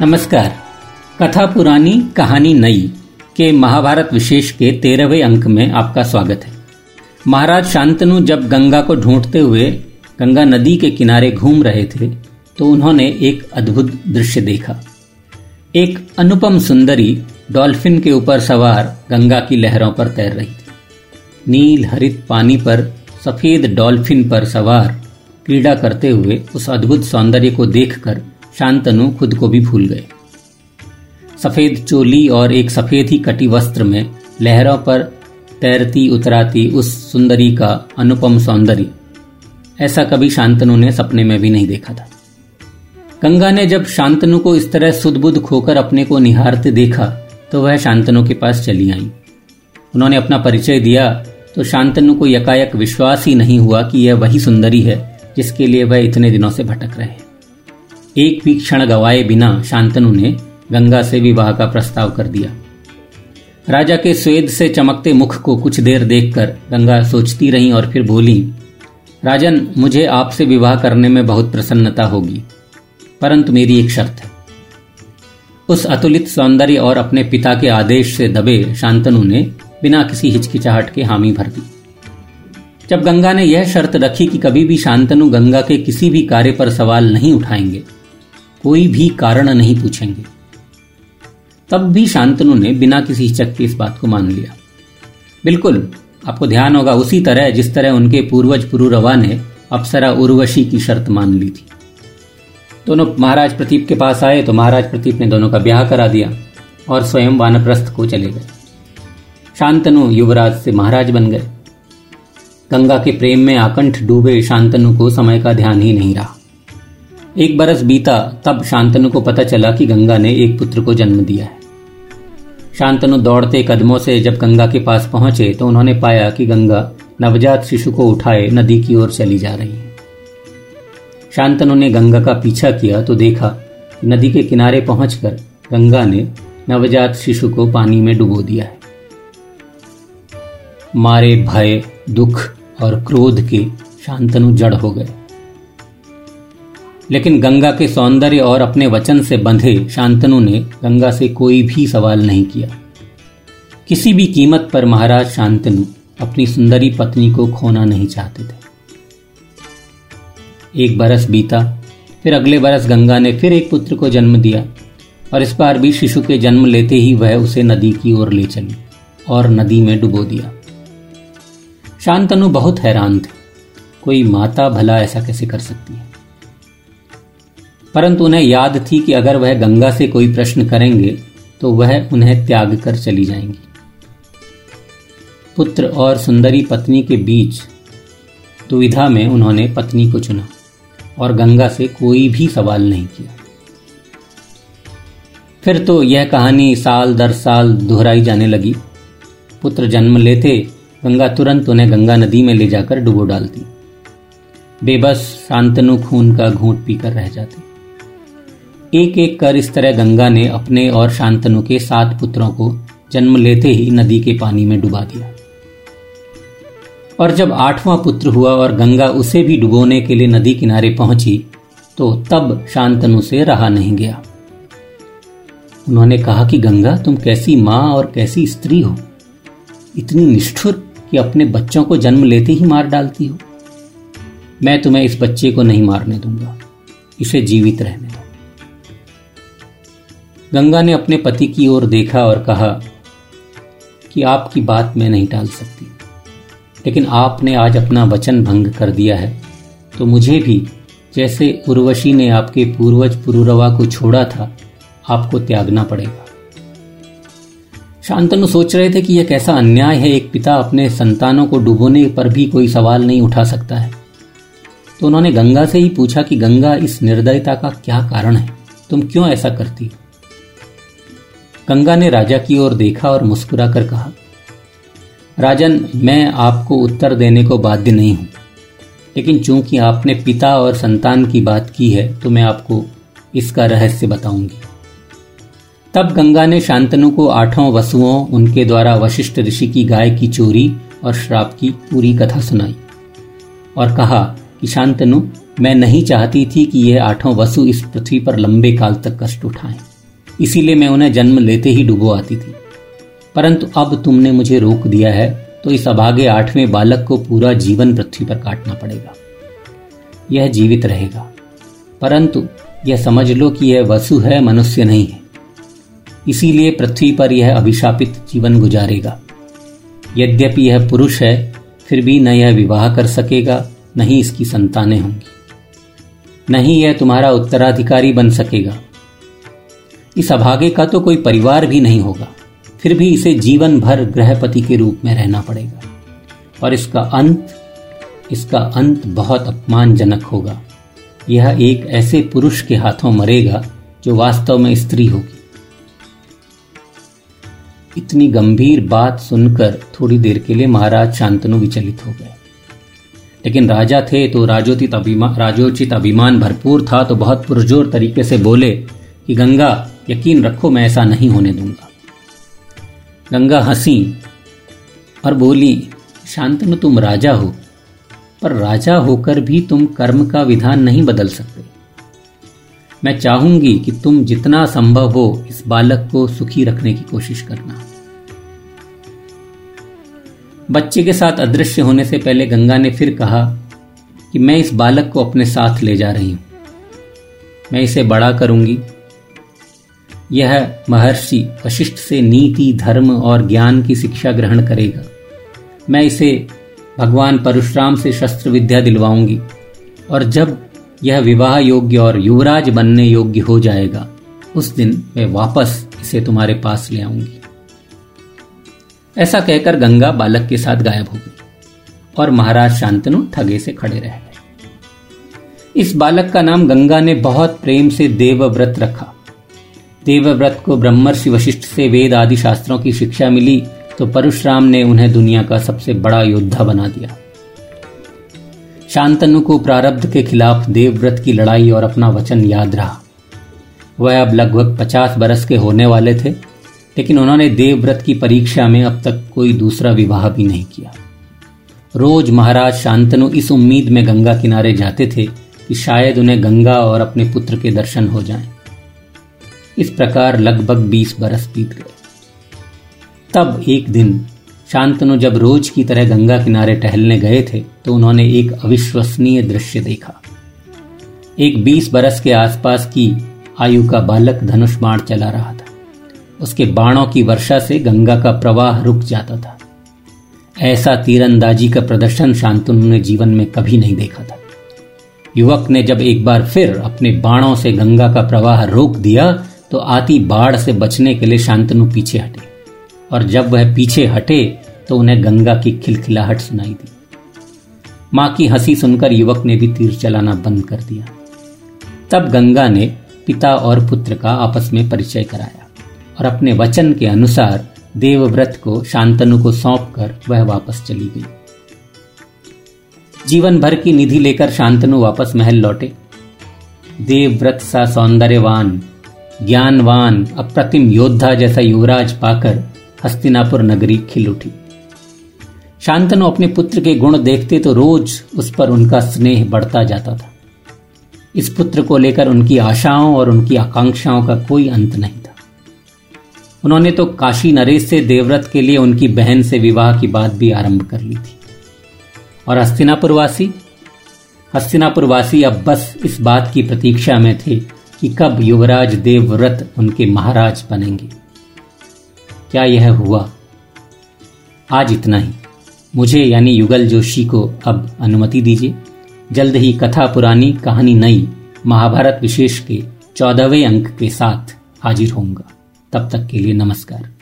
नमस्कार। कथा पुरानी, कहानी नई के महाभारत विशेष के तेरहवें अंक में आपका स्वागत है। महाराज शांतनु जब गंगा को ढूंढते हुए गंगा नदी के किनारे घूम रहे थे तो उन्होंने एक अद्भुत दृश्य देखा। एक अनुपम सुंदरी डॉल्फिन के ऊपर सवार गंगा की लहरों पर तैर रही थी। नील हरित पानी पर सफ़ेद डॉल्फिन पर सवार क्रीड़ा करते हुए उस अद्भुत सौंदर्य को देखकर शांतनु खुद को भी भूल गए। सफ़ेद चोली और एक सफ़ेद ही कटी वस्त्र में लहरों पर तैरती उतराती उस सुंदरी का अनुपम सौंदर्य। ऐसा कभी शांतनु ने सपने में भी नहीं देखा था। गंगा ने जब शांतनु को इस तरह सुदबुद खोकर अपने को निहारते देखा तो वह शांतनु के पास चली आई। उन्होंने अपना परिचय दिया तो शांतनु को यकायक विश्वास ही नहीं हुआ कि यह वही सुंदरी है जिसके लिए वह इतने दिनों से भटक रहे एक भी क्षण गवाए बिना शांतनु ने गंगा से विवाह का प्रस्ताव कर दिया। राजा के स्वेद से चमकते मुख को कुछ देर देखकर गंगा सोचती रही और फिर बोली, राजन, मुझे आपसे विवाह करने में बहुत प्रसन्नता होगी, परंतु मेरी एक शर्त है। उस अतुलित सौंदर्य और अपने पिता के आदेश से दबे शांतनु ने बिना किसी हिचकिचाहट के हामी भर दी। जब गंगा ने यह शर्त रखी कि कभी भी शांतनु गंगा के किसी भी कार्य पर सवाल नहीं उठाएँगे कोई भी कारण नहीं पूछेंगे। तब भी शांतनु ने बिना किसी हिचक के इस बात को मान लिया। बिल्कुल, आपको ध्यान होगा उसी तरह जिस तरह उनके पूर्वज पुरुरवा ने अप्सरा उर्वशी की शर्त मान ली थी। दोनों महाराज प्रतीप के पास आए तो महाराज प्रतीप ने दोनों का ब्याह करा दिया और स्वयं वानप्रस्थ को चले गए। शांतनु युवराज से महाराज बन गए। गंगा के प्रेम में आकंठ डूबे शांतनु को समय का ध्यान ही नहीं रहा। एक बरस बीता, तब शांतनु को पता चला कि गंगा ने एक पुत्र को जन्म दिया है। शांतनु दौड़ते कदमों से जब गंगा के पास पहुँचे तो उन्होंने पाया कि गंगा नवजात शिशु को उठाए नदी की ओर चली जा रही है। शांतनु ने गंगा का पीछा किया तो देखा नदी के किनारे पहुंचकर गंगा ने नवजात शिशु को पानी में डुबो दिया है। मारे भय, दुख और क्रोध के शांतनु जड़ हो गए। लेकिन गंगा के सौंदर्य और अपने वचन से बंधे शांतनु ने गंगा से कोई भी सवाल नहीं किया। किसी भी कीमत पर महाराज शांतनु अपनी सुंदरी पत्नी को खोना नहीं चाहते थे। एक बरस बीता, फिर अगले बरस गंगा ने फिर एक पुत्र को जन्म दिया और इस बार भी शिशु के जन्म लेते ही वह उसे नदी की ओर ले चली और नदी में डुबो दिया। शांतनु बहुत हैरान थे, कोई माता भला ऐसा कैसे कर सकती है? परंतु उन्हें याद थी कि अगर वह गंगा से कोई प्रश्न करेंगे तो वह उन्हें त्याग कर चली जाएँगी। पुत्र और सुंदरी पत्नी के बीच दुविधा में उन्होंने पत्नी को चुना और गंगा से कोई भी सवाल नहीं किया। फिर तो यह कहानी साल दर साल दोहराई जाने लगी। पुत्र जन्म लेते गंगा तुरंत उन्हें गंगा नदी में ले जाकर डुबो डालती। बेबस शांतनु खून का घूंट पीकर रह जाते। एक एक कर इस तरह गंगा ने अपने और शांतनु के सात पुत्रों को जन्म लेते ही नदी के पानी में डुबा दिया। और जब आठवां पुत्र हुआ और गंगा उसे भी डुबोने के लिए नदी किनारे पहुँची तो तब शांतनु से रहा नहीं गया। उन्होंने कहा कि गंगा, तुम कैसी माँ और कैसी स्त्री हो? इतनी निष्ठुर कि अपने बच्चों को जन्म लेते ही मार डालती हो। मैं तुम्हें इस बच्चे को नहीं मारने दूँगा। इसे जीवित रहने गंगा ने अपने पति की ओर देखा और कहा कि आपकी बात मैं नहीं टाल सकती, लेकिन आपने आज अपना वचन भंग कर दिया है तो मुझे भी, जैसे उर्वशी ने आपके पूर्वज पुरुरवा को छोड़ा था, आपको त्यागना पड़ेगा। शांतनु सोच रहे थे कि यह कैसा अन्याय है, एक पिता अपने संतानों को डुबोने पर भी कोई सवाल नहीं उठा सकता है। तो उन्होंने गंगा से ही पूछा कि गंगा इस निर्दयता का क्या कारण है, तुम क्यों ऐसा करती? हो गंगा ने राजा की ओर देखा और मुस्कुराकर कहा, राजन, मैं आपको उत्तर देने को बाध्य नहीं हूँ, लेकिन चूँकि आपने पिता और संतान की बात की है तो मैं आपको इसका रहस्य बताऊँगी। तब गंगा ने शांतनु को आठों वसुओं, उनके द्वारा वशिष्ठ ऋषि की गाय की चोरी और श्राप की पूरी कथा सुनाई और कहा कि, शांतनु, मैं नहीं चाहती थी कि यह आठों वसु इस पृथ्वी पर लंबे काल तक कष्ट उठाएँ। इसीलिए मैं उन्हें जन्म लेते ही डुबो आती थी। परंतु अब तुमने मुझे रोक दिया है तो इस अभागे आठवें बालक को पूरा जीवन पृथ्वी पर काटना पड़ेगा। यह जीवित रहेगा। परंतु यह समझ लो कि यह वसु है, मनुष्य नहीं है। इसीलिए पृथ्वी पर यह अभिशापित जीवन गुजारेगा। यद्यपि यह पुरुष है, फिर भी न यह विवाह कर सकेगा, न ही इसकी संतानें होंगी। न ही यह तुम्हारा उत्तराधिकारी बन सकेगा। इस अभागे का तो कोई परिवार भी नहीं होगा। फिर भी इसे जीवन भर गृहपति के रूप में रहना पड़ेगा। और इसका अंत इसका अंत बहुत अपमानजनक होगा। यह एक ऐसे पुरुष के हाथों मरेगा जो वास्तव में स्त्री होगी। इतनी गंभीर बात सुनकर थोड़ी देर के लिए महाराज शांतनु विचलित हो गए। लेकिन राजा थे तो राजोचित अभिमान राजोचित अभिमान भरपूर था तो बहुत पुरजोर तरीके से बोले कि, गंगा यकीन रखो मैं ऐसा नहीं होने दूँगा। गंगा हँसी और बोली शांतनु तुम राजा हो, पर राजा होकर भी तुम कर्म का विधान नहीं बदल सकते। मैं चाहूँगी कि तुम जितना संभव हो इस बालक को सुखी रखने की कोशिश करना। बच्चे के साथ अदृश्य होने से पहले गंगा ने फिर कहा कि मैं इस बालक को अपने साथ ले जा रही हूँ। मैं इसे बड़ा करूँगी यह महर्षि वशिष्ठ से नीति, धर्म और ज्ञान की शिक्षा ग्रहण करेगा। मैं इसे भगवान परशुराम से शस्त्र विद्या दिलवाऊँगी और जब यह विवाह योग्य और युवराज बनने योग्य हो जाएगा, उस दिन मैं वापस इसे तुम्हारे पास ले आऊँगी। ऐसा कहकर गंगा बालक के साथ गायब हो गई और महाराज शांतनु ठगे से खड़े रह गए। इस बालक का नाम गंगा ने बहुत प्रेम से देवव्रत रखा। देवव्रत को ब्रह्मर्षि वशिष्ठ से वेद आदि शास्त्रों की शिक्षा मिली तो परशुराम ने उन्हें दुनिया का सबसे बड़ा योद्धा बना दिया। शांतनु को प्रारब्ध के खिलाफ देवव्रत की लड़ाई और अपना वचन याद रहा। वह अब लगभग पचास बरस के होने वाले थे, लेकिन उन्होंने देवव्रत की परीक्षा में अब तक कोई दूसरा विवाह भी नहीं किया। रोज महाराज शांतनु इस उम्मीद में गंगा किनारे जाते थे कि शायद उन्हें गंगा और अपने पुत्र के दर्शन हो जाएँ। इस प्रकार लगभग बीस बरस बीत गए। तब एक दिन शांतनु जब रोज की तरह गंगा किनारे टहलने गए थे तो उन्होंने एक अविश्वसनीय दृश्य देखा। एक बीस बरस के आसपास की आयु का बालक धनुष बाण चला रहा था। उसके बाणों की वर्षा से गंगा का प्रवाह रुक जाता था। ऐसा तीरंदाजी का प्रदर्शन शांतनु ने जीवन में कभी नहीं देखा था। युवक ने जब एक बार फिर अपने बाणों से गंगा का प्रवाह रोक दिया तो आती बाढ़ से बचने के लिए शांतनु पीछे हटे। और जब वह पीछे हटे तो उन्हें गंगा की खिलखिलाहट सुनाई दी। माँ की हँसी सुनकर युवक ने भी तीर चलाना बंद कर दिया। तब गंगा ने पिता और पुत्र का आपस में परिचय कराया और अपने वचन के अनुसार देवव्रत को शांतनु को सौंप कर वह वापस चली गई। जीवन भर की निधि लेकर शांतनु वापस महल लौटे। देवव्रत सा सौंदर्यवान ज्ञानवान अप्रतिम योद्धा जैसा युवराज पाकर हस्तिनापुर नगरी खिल उठी। शांतनु अपने पुत्र के गुण देखते तो रोज उस पर उनका स्नेह बढ़ता जाता था। इस पुत्र को लेकर उनकी आशाओं और उनकी आकांक्षाओं का कोई अंत नहीं था। उन्होंने तो काशी नरेश से देवव्रत के लिए उनकी बहन से विवाह की बात भी आरंभ कर ली थी। और हस्तिनापुरवासी? हस्तिनापुरवासी अब बस इस बात की प्रतीक्षा में थे कि कब युवराज देवव्रत उनके महाराज बनेंगे। क्या यह हुआ? आज इतना ही। मुझे यानी युगल जोशी को अब अनुमति दीजिए। जल्द ही कथा पुरानी कहानी नई महाभारत विशेष के चौदहवें अंक के साथ हाजिर होऊँगा। तब तक के लिए नमस्कार।